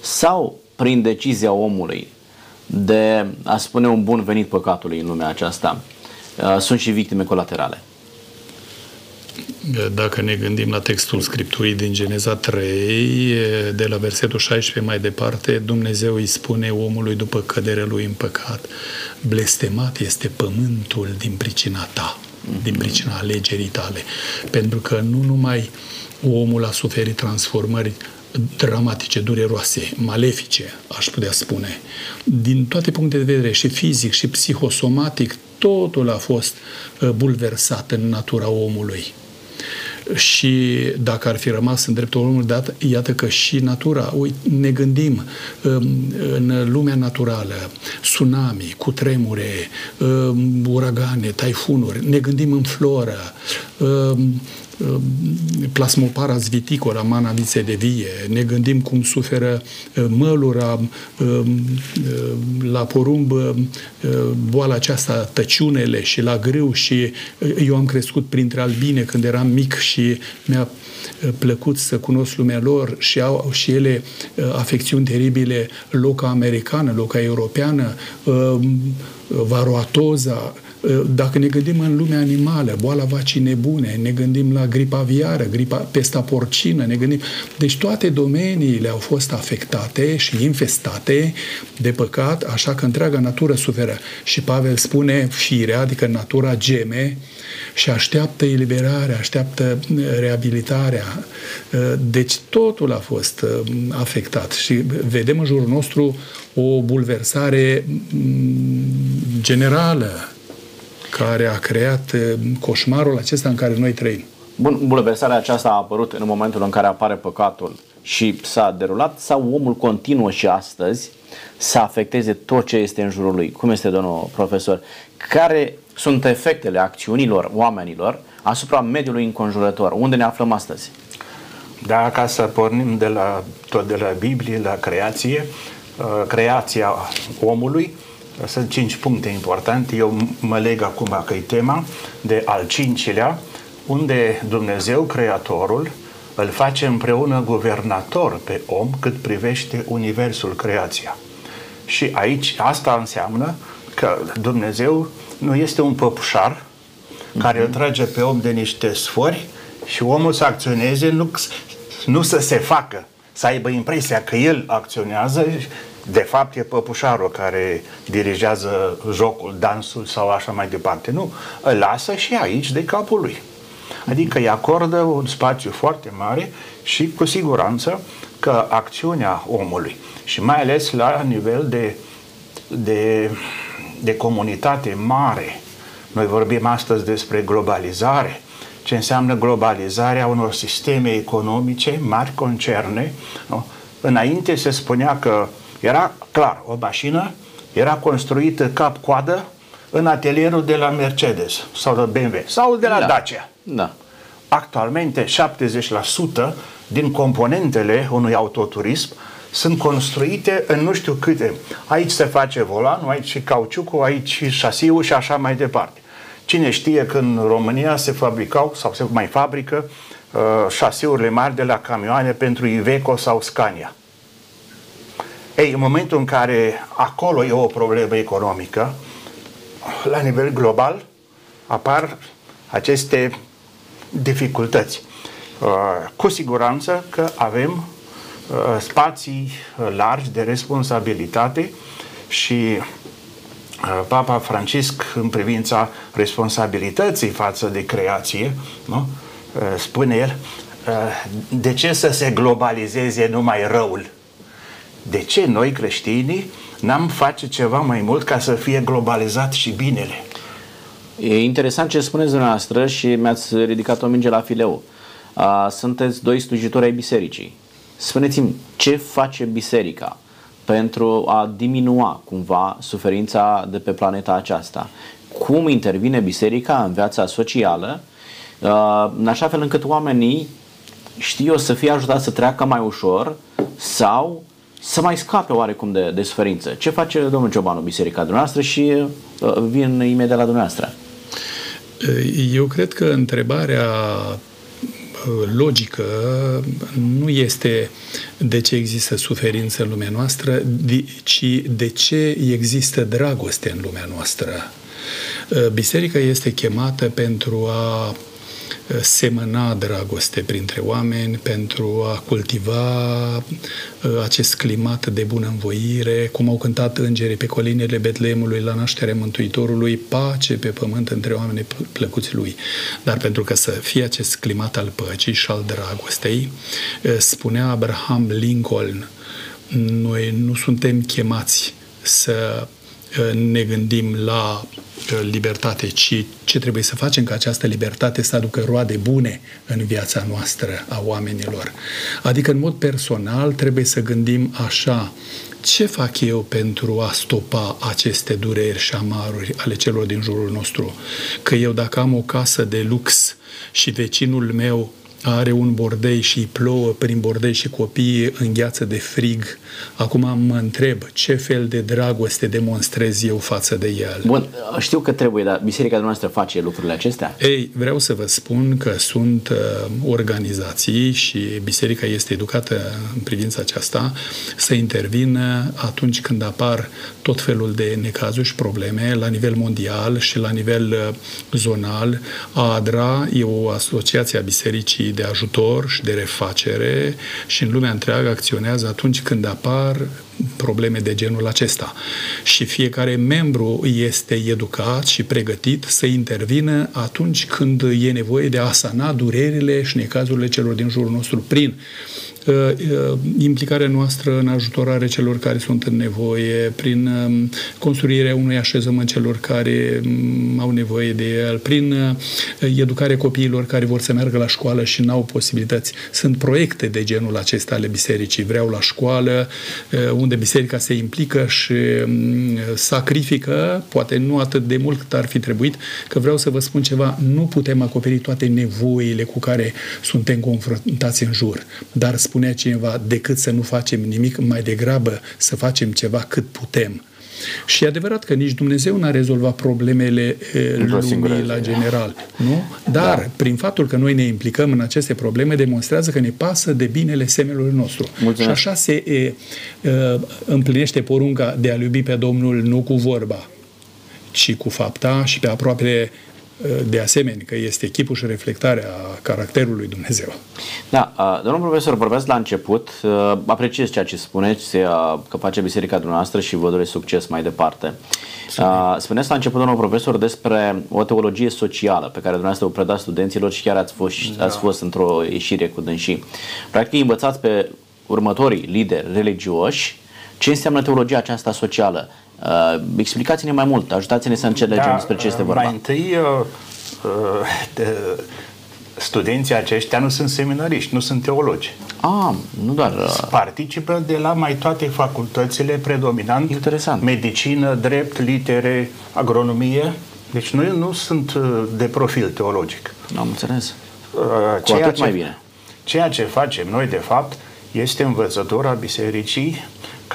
sau prin decizia omului de a spune un bun venit păcatului în lumea aceasta Uh, sunt și victime colaterale. Dacă ne gândim la textul Scripturii din Geneza 3, de la versetul 16 mai departe, Dumnezeu îi spune omului după căderea lui în păcat, blestemat este pământul din pricina ta, mm-hmm. din pricina alegerii tale. Pentru că nu numai omul a suferit transformări dramatice, dureroase, malefice, aș putea spune. Din toate punctele de vedere, și fizic, și psihosomatic, totul a fost uh, bulversat în natura omului. Și dacă ar fi rămas în dreptul omului, dat, iată că și natura, uite, ne gândim um, în lumea naturală, tsunami, cutremure, um, uragane, taifunuri, ne gândim în floră, um, Um, plasmoparas viticola, mana viței de vie, ne gândim cum suferă uh, mălura, um, uh, la porumb uh, boala aceasta, tăciunele și la grâu și eu am crescut printre albine când eram mic și mi-a plăcut să cunosc lumea lor și au și ele afecțiuni teribile loca americană, loca europeană, um, varoatoza, dacă ne gândim în lumea animală, boala vacii nebune, ne gândim la gripa aviară, gripa pesta porcină, ne gândim... Deci toate domeniile au fost afectate și infestate de păcat, așa că întreaga natură suferă. Și Pavel spune, firea, adică natura geme, și așteaptă eliberarea, așteaptă reabilitarea. Deci totul a fost afectat și vedem în jurul nostru o bulversare generală care a creat eh, coșmarul acesta în care noi trăim. Bun, bulversarea aceasta a apărut în momentul în care apare păcatul și s-a derulat sau omul continuă și astăzi să afecteze tot ce este în jurul lui? Cum este, domnul profesor? Care sunt efectele acțiunilor oamenilor asupra mediului înconjurător? Unde ne aflăm astăzi? Da, ca să pornim de la, tot de la Biblie, la creație, uh, creația omului, sunt cinci puncte importante. Eu mă leg acum că e tema de al cincilea, unde Dumnezeu, Creatorul, îl face împreună guvernator pe om cât privește universul, creația. Și aici asta înseamnă că Dumnezeu nu este un păpușar care îl trage pe om de niște sfori și omul să acționeze, nu, nu să se facă, să aibă impresia că el acționează de fapt e păpușarul care dirigează jocul, dansul sau așa mai departe. Nu, îl lasă și aici de capul lui. Adică îi acordă un spațiu foarte mare și cu siguranță că acțiunea omului și mai ales la nivel de, de, de comunitate mare, noi vorbim astăzi despre globalizare, ce înseamnă globalizarea unor sisteme economice, mari concerne. Nu? Înainte se spunea că era clar, o mașină era construită cap-coadă în atelierul de la Mercedes sau de BMW sau de la da. Dacia. Da. Actualmente 70% din componentele unui autoturism sunt construite în nu știu câte. Aici se face volanul, aici și cauciucul, aici și șasiul și așa mai departe. Cine știe că în România se fabricau sau se mai fabrică uh, șasiurile mari de la camioane pentru Iveco sau Scania. Ei, în momentul în care acolo e o problemă economică, la nivel global apar aceste dificultăți. Uh, cu siguranță că avem uh, spații largi de responsabilitate și uh, Papa Francisc în privința responsabilității față de creație, nu? spune el, de ce să se globalizeze numai răul? De ce noi creștinii n-am face ceva mai mult ca să fie globalizat și binele? E interesant ce spuneți dumneavoastră și mi-ați ridicat o minge la fileu. Sunteți doi slujitori ai bisericii. Spuneți-mi, ce face biserica pentru a diminua cumva suferința de pe planeta aceasta? Cum intervine biserica în viața socială în așa fel încât oamenii știu eu să fie ajutați să treacă mai ușor sau să mai scape oarecum de, de suferință. Ce face domnul Ciobanu, biserica dumneavoastră și uh, vin imediat la dumneavoastră? Eu cred că întrebarea uh, logică nu este de ce există suferință în lumea noastră, ci de ce există dragoste în lumea noastră. Uh, biserica este chemată pentru a semăna dragoste printre oameni, pentru a cultiva uh, acest climat de bunăvoire, cum au cântat îngerii pe colinele Betleemului la nașterea Mântuitorului, pace pe pământ între oamenii plăcuți lui. Dar pentru că să fie acest climat al păcii și al dragostei, uh, spunea Abraham Lincoln, noi nu suntem chemați să ne gândim la uh, libertate, ci ce trebuie să facem ca această libertate să aducă roade bune în viața noastră a oamenilor. Adică, în mod personal, trebuie să gândim așa, ce fac eu pentru a stopa aceste dureri și amaruri ale celor din jurul nostru? Că eu dacă am o casă de lux și vecinul meu are un bordei și îi plouă prin bordei și copiii îngheață de frig, acum mă întreb ce fel de dragoste demonstrez eu față de el. Bun, știu că trebuie, dar biserica noastră face lucrurile acestea? Ei, vreau să vă spun că sunt uh, organizații și biserica este educată în privința aceasta să intervină atunci când apar tot felul de necazuri și probleme la nivel mondial și la nivel uh, zonal. ADRA e o asociație a bisericii de ajutor și de refacere și în lumea întreagă acționează atunci când apar probleme de genul acesta. Și fiecare membru este educat și pregătit să intervină atunci când e nevoie de a sana durerile și necazurile celor din jurul nostru prin Uh, uh, implicarea noastră în ajutorare celor care sunt în nevoie, prin um, construirea unui așezământ celor care um, au nevoie de el, prin uh, educarea copiilor care vor să meargă la școală și n-au posibilități. Sunt proiecte de genul acesta ale bisericii. Vreau la școală, unde biserica se implică și um, sacrifică, poate nu atât de mult cât ar fi trebuit, că vreau să vă spun ceva, nu putem acoperi toate nevoile cu care suntem confruntați în jur, dar spun spunea cineva, decât să nu facem nimic, mai degrabă să facem ceva cât putem. Și e adevărat că nici Dumnezeu n-a rezolvat problemele lumii la general, nu? Dar da. prin faptul că noi ne implicăm în aceste probleme demonstrează că ne pasă de binele semelor nostru. Mulțumesc. Și așa se e, e, împlinește porunca de a iubi pe Domnul nu cu vorba, ci cu fapta și pe aproape de asemenea, că este chipul și reflectarea caracterului Dumnezeu. Da, domnul profesor, vorbeați la început, apreciez ceea ce spuneți, că face biserica dumneavoastră și vă doresc succes mai departe. Spuneți la început, domnul profesor, despre o teologie socială pe care dumneavoastră o predați studenților și chiar ați fost, da. ați fost într-o ieșire cu dânsii. Practic, învățați pe următorii lideri religioși ce înseamnă teologia aceasta socială Uh, explicați-ne mai mult, ajutați-ne să înțelegem da, despre ce este vorba. Mai întâi, uh, uh, de, studenții aceștia nu sunt seminariști, nu sunt teologi. Ah, nu doar... Uh... Participă de la mai toate facultățile, predominant Interesant. medicină, drept, litere, agronomie. Deci noi nu sunt uh, de profil teologic. Am înțeles. Uh, Cu ceea atât ce, mai bine. Ceea ce facem noi, de fapt, este învățător a bisericii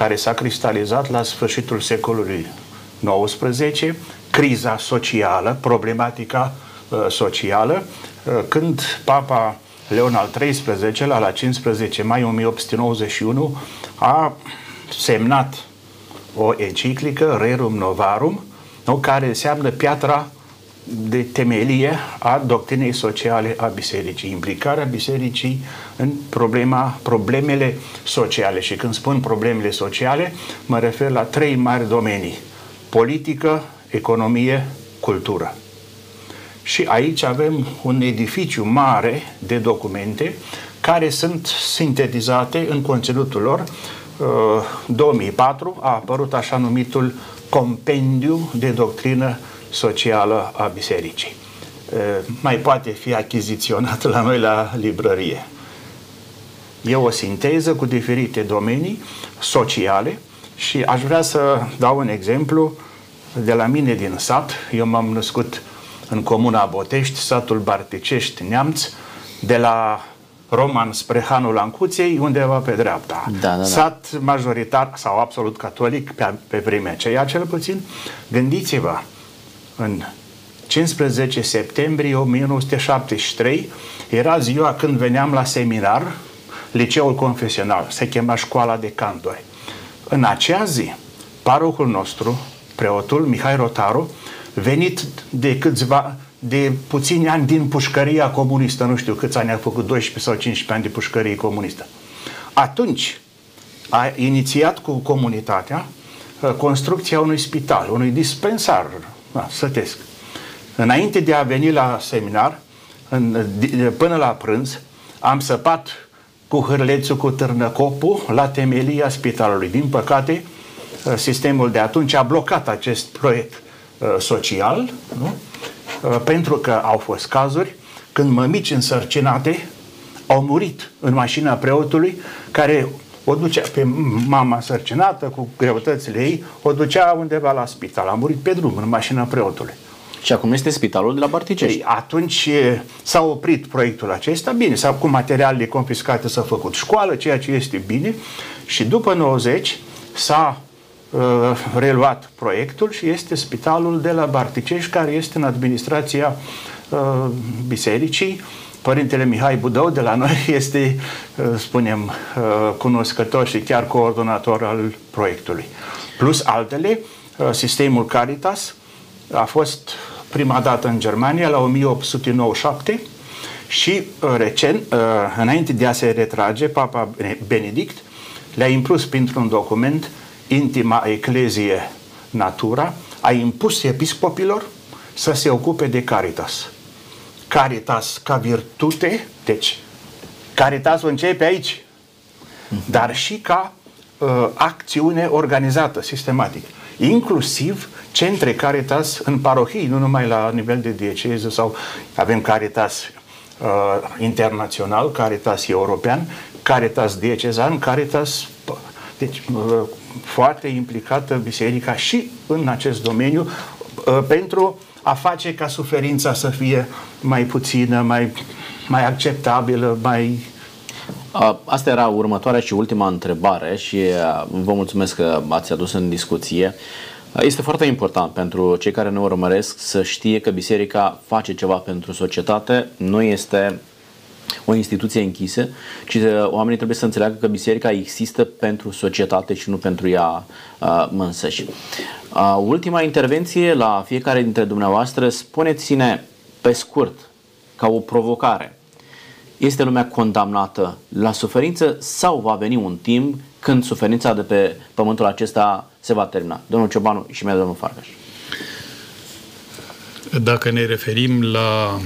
care s-a cristalizat la sfârșitul secolului XIX, criza socială, problematica uh, socială, uh, când Papa Leon al XIII-lea, la 15 mai 1891, a semnat o enciclică, Rerum Novarum, nu, care înseamnă piatra de temelie a doctrinei sociale a bisericii, implicarea bisericii în problema, problemele sociale. Și când spun problemele sociale, mă refer la trei mari domenii. Politică, economie, cultură. Și aici avem un edificiu mare de documente care sunt sintetizate în conținutul lor. 2004 uh, a apărut așa numitul Compendiu de Doctrină socială a bisericii. Mai poate fi achiziționat la noi la librărie. E o sinteză cu diferite domenii sociale și aș vrea să dau un exemplu de la mine din sat. Eu m-am născut în comuna Botești, satul Barticești, Neamț, de la Roman spre Hanul Ancuței, undeva pe dreapta. Da, da, da. Sat majoritar sau absolut catolic pe, pe vremea aceea, cel puțin. Gândiți-vă, în 15 septembrie 1973 era ziua când veneam la seminar, liceul confesional, se chema școala de cantori. În acea zi, parocul nostru, preotul Mihai Rotaru, venit de câțiva, de puțini ani din pușcăria comunistă, nu știu câți ani a făcut, 12 sau 15 ani de pușcărie comunistă. Atunci a inițiat cu comunitatea uh, construcția unui spital, unui dispensar da, sătesc. Înainte de a veni la seminar, în, până la prânz, am săpat cu hârlețul cu târnăcopul la temelia spitalului. Din păcate, uh, sistemul de atunci a blocat acest proiect uh, social, nu? Uh, pentru că au fost cazuri când mămici însărcinate au murit în mașina preotului care o ducea pe mama sărcinată cu greutățile ei, o ducea undeva la spital. A murit pe drum, în mașina preotului. Și acum este spitalul de la Barticești. Ei, atunci s-a oprit proiectul acesta, bine, s-a, cu materialele confiscate s-a făcut școală, ceea ce este bine, și după 90 s-a uh, reluat proiectul și este spitalul de la Barticești, care este în administrația uh, bisericii. Părintele Mihai Budău de la noi este, uh, spunem, uh, cunoscător și chiar coordonator al proiectului. Plus altele, uh, sistemul Caritas a fost prima dată în Germania la 1897 și recent, înainte de a se retrage, Papa Benedict le-a impus printr-un document intima Eclezie Natura, a impus episcopilor să se ocupe de Caritas. Caritas ca virtute, deci Caritasul începe aici, dar și ca uh, acțiune organizată, sistematică. Inclusiv centre Caritas în parohii, nu numai la nivel de dieceză sau avem Caritas uh, internațional, Caritas european, Caritas diecezan, Caritas deci uh, foarte implicată biserica și în acest domeniu uh, pentru a face ca suferința să fie mai puțină, mai, mai acceptabilă, mai Asta era următoarea și ultima întrebare și vă mulțumesc că ați adus în discuție. Este foarte important pentru cei care ne urmăresc să știe că biserica face ceva pentru societate, nu este o instituție închisă, ci oamenii trebuie să înțeleagă că biserica există pentru societate și nu pentru ea uh, însăși. Uh, ultima intervenție la fiecare dintre dumneavoastră, spuneți-ne pe scurt, ca o provocare, este lumea condamnată la suferință sau va veni un timp când suferința de pe pământul acesta se va termina? Domnul Ciobanu și mie domnul Farcaș. Dacă ne referim la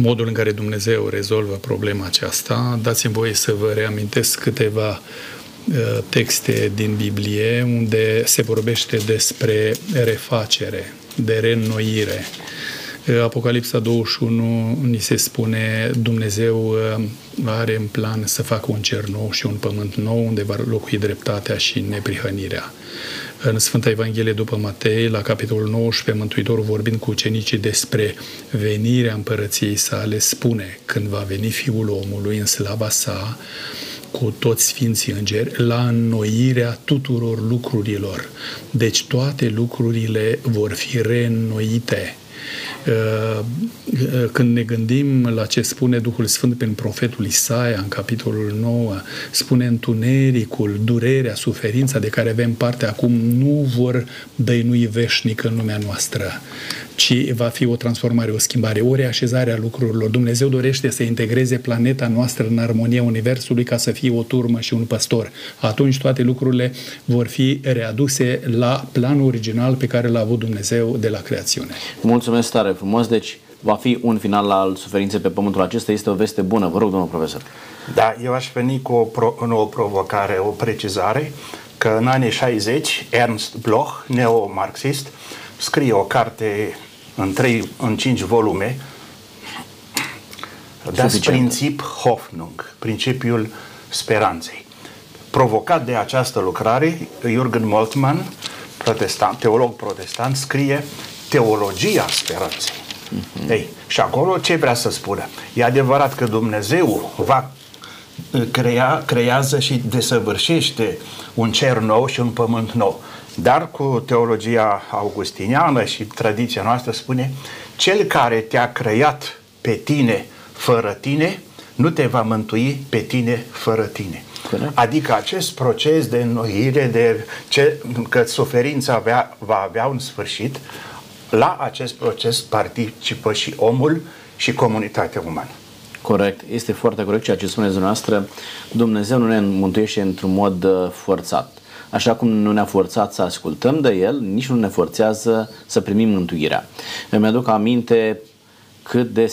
modul în care Dumnezeu rezolvă problema aceasta, dați-mi voie să vă reamintesc câteva uh, texte din Biblie unde se vorbește despre refacere, de reînnoire. Uh, Apocalipsa 21 ni se spune Dumnezeu uh, are în plan să facă un cer nou și un pământ nou unde va locui dreptatea și neprihănirea. În Sfânta Evanghelie după Matei, la capitolul 19, Mântuitorul vorbind cu ucenicii despre venirea împărăției sale, spune, când va veni Fiul omului în slava sa, cu toți sfinții îngeri la înnoirea tuturor lucrurilor. Deci toate lucrurile vor fi reînnoite Uh, uh, când ne gândim la ce spune Duhul Sfânt prin profetul Isaia în capitolul 9, spune întunericul, durerea, suferința de care avem parte acum nu vor dăinui veșnic în lumea noastră ci va fi o transformare, o schimbare, o reașezare a lucrurilor. Dumnezeu dorește să integreze planeta noastră în armonia Universului ca să fie o turmă și un păstor. Atunci toate lucrurile vor fi readuse la planul original pe care l-a avut Dumnezeu de la creațiune. Mulțumesc tare frumos, deci va fi un final al suferinței pe pământul acesta. Este o veste bună. Vă rog, domnul profesor. Da, eu aș veni cu o, pro, o provocare, o precizare, că în anii 60 Ernst Bloch, neomarxist, scrie o carte în, trei, în cinci volume, Das Prinzip Hoffnung, principiul speranței. Provocat de această lucrare, Jürgen Moltmann, protestant, teolog protestant, scrie Teologia speranței. Mm-hmm. Ei, și acolo ce vrea să spună? E adevărat că Dumnezeu va uh, crea, creează și desăvârșește un cer nou și un pământ nou. Dar cu teologia augustiniană și tradiția noastră spune cel care te-a creat pe tine fără tine, nu te va mântui pe tine fără tine. Corect. Adică acest proces de înnoire, de ce, că suferința avea, va avea un sfârșit, la acest proces participă și omul și comunitatea umană. Corect, este foarte corect ceea ce spuneți dumneavoastră. Dumnezeu nu ne mântuiește într-un mod uh, forțat. Așa cum nu ne-a forțat să ascultăm de El, nici nu ne forțează să primim mântuirea. Îmi aduc aminte cât de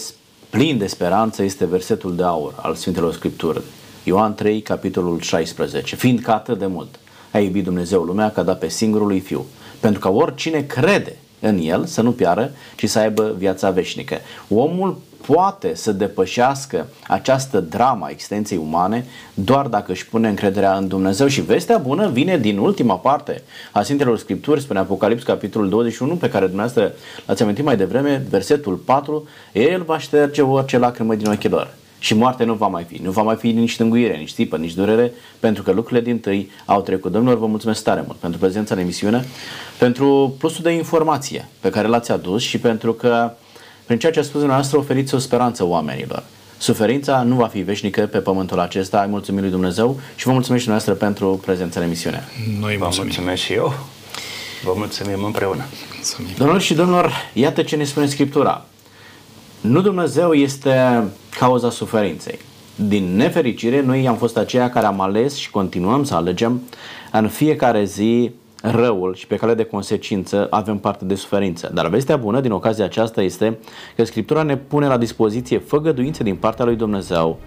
plin de speranță este versetul de aur al Sfintelor Scriptură. Ioan 3, capitolul 16. Fiindcă atât de mult a iubit Dumnezeu lumea că a dat pe singurul lui Fiu, pentru că oricine crede în el, să nu piară, ci să aibă viața veșnică. Omul poate să depășească această drama existenței umane doar dacă își pune încrederea în Dumnezeu. Și vestea bună vine din ultima parte a Sfintelor Scripturi, spune Apocalips, capitolul 21, pe care dumneavoastră l-ați amintit mai devreme, versetul 4, El va șterge orice lacrimă din ochii lor și moarte nu va mai fi. Nu va mai fi nici tânguire, nici țipă, nici durere, pentru că lucrurile din tâi au trecut. Domnilor, vă mulțumesc tare mult pentru prezența în emisiune, pentru plusul de informație pe care l-ați adus și pentru că prin ceea ce a spus dumneavoastră oferiți o speranță oamenilor. Suferința nu va fi veșnică pe pământul acesta. Ai mulțumit lui Dumnezeu și vă mulțumesc și dumneavoastră pentru prezența în emisiune. Noi vă mulțumesc și eu. Vă mulțumim împreună. Mulțumim. Domnilor și domnilor, iată ce ne spune Scriptura. Nu Dumnezeu este cauza suferinței. Din nefericire, noi am fost aceia care am ales și continuăm să alegem în fiecare zi răul și pe cale de consecință avem parte de suferință. Dar vestea bună din ocazia aceasta este că Scriptura ne pune la dispoziție făgăduințe din partea lui Dumnezeu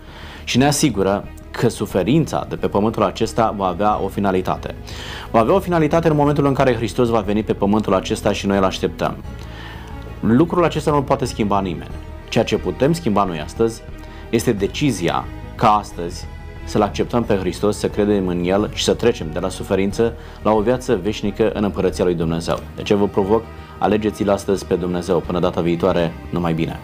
și ne asigură că suferința de pe pământul acesta va avea o finalitate. Va avea o finalitate în momentul în care Hristos va veni pe pământul acesta și noi îl așteptăm. Lucrul acesta nu poate schimba nimeni. Ceea ce putem schimba noi astăzi este decizia ca astăzi să-L acceptăm pe Hristos, să credem în El și să trecem de la suferință la o viață veșnică în Împărăția lui Dumnezeu. De ce vă provoc? Alegeți-L astăzi pe Dumnezeu. Până data viitoare, numai bine!